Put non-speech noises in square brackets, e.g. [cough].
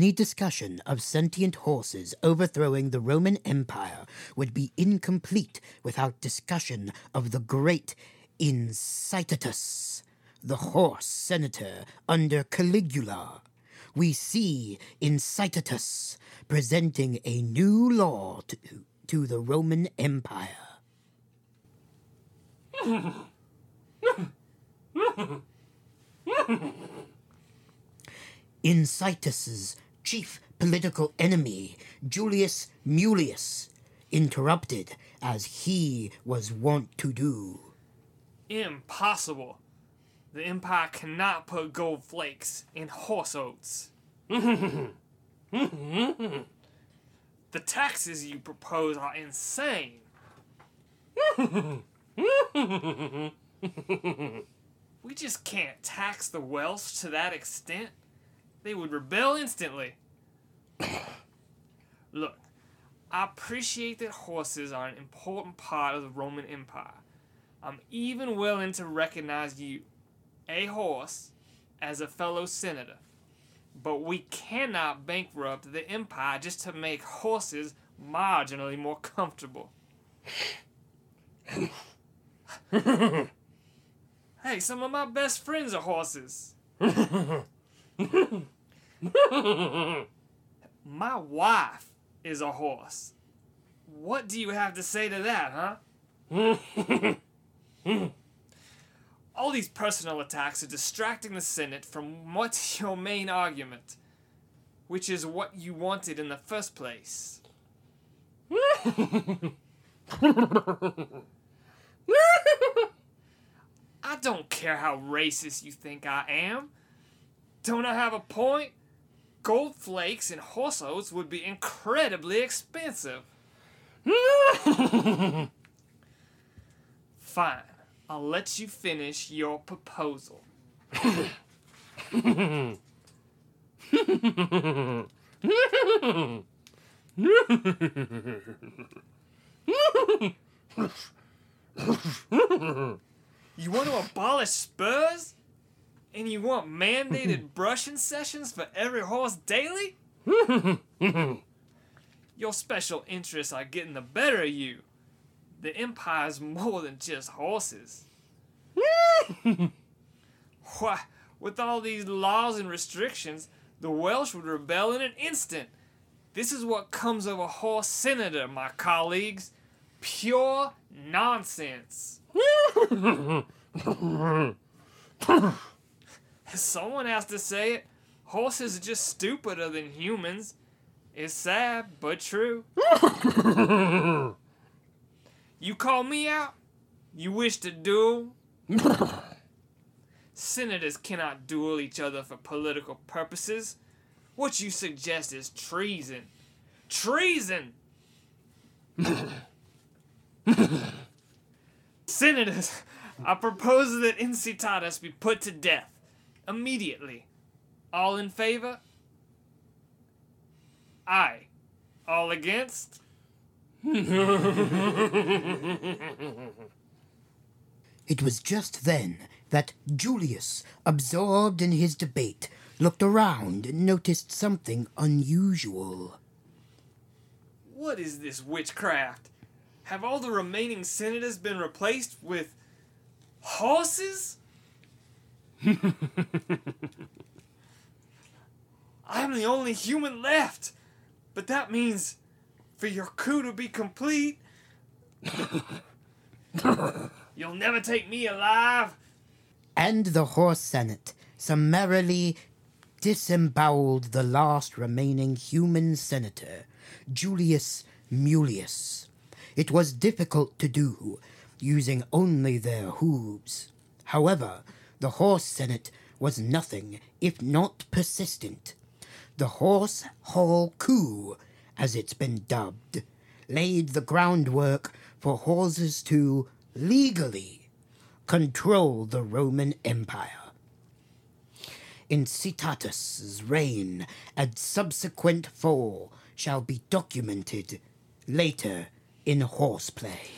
Any discussion of sentient horses overthrowing the Roman Empire would be incomplete without discussion of the great Incitatus, the horse senator under Caligula. We see Incitatus presenting a new law to, to the Roman Empire. [laughs] Incitatus's chief political enemy, Julius Mulius, interrupted as he was wont to do. Impossible. The Empire cannot put gold flakes in horse oats. [laughs] the taxes you propose are insane. [laughs] we just can't tax the Welsh to that extent. They would rebel instantly. Look, I appreciate that horses are an important part of the Roman Empire. I'm even willing to recognize you, a horse, as a fellow senator. But we cannot bankrupt the empire just to make horses marginally more comfortable. hey, some of my best friends are horses. [laughs] my wife is a horse. What do you have to say to that, huh? [laughs] All these personal attacks are distracting the Senate from what's [laughs] your main argument, which is what you wanted in the first place. [laughs] I don't care how racist you think I am. Don't I have a point? Gold flakes and horse oats would be incredibly expensive. [laughs] Fine. I'll let you finish your proposal. [laughs] you want to abolish? And you want mandated [laughs] brushing sessions for every horse daily? [laughs] Your special interests are getting the better of you. The Empire's [laughs] more than just horses. Why, with all these laws and restrictions, the Welsh would rebel in an instant. This is what comes of a horse senator, my colleagues. Pure nonsense. Someone has to say it. Horses are just stupider than humans. It's sad, but true. [laughs] you call me out? You wish to duel? Senators cannot duel each other for political purposes. What you suggest is treason. Treason! [laughs] Senators, I propose that Incitatus be put to death immediately. All in favor? Aye. All against? [laughs] It was just then that Julius, absorbed in his debate, looked around and noticed something unusual. What is this witchcraft? Have all the remaining senators been replaced with horses? [laughs] I'm the only human left. But that means for your coup to be complete, [laughs] you'll never take me alive. And the horse senate summarily disemboweled the last remaining human senator, Julius Mulius. It was difficult to do, using only their hooves. However, the horse senate was nothing if not persistent. The horse hall coup, as it's been dubbed, laid the groundwork for horses to legally control the Roman Empire. Incitatus's reign and subsequent fall shall be documented later in horseplay.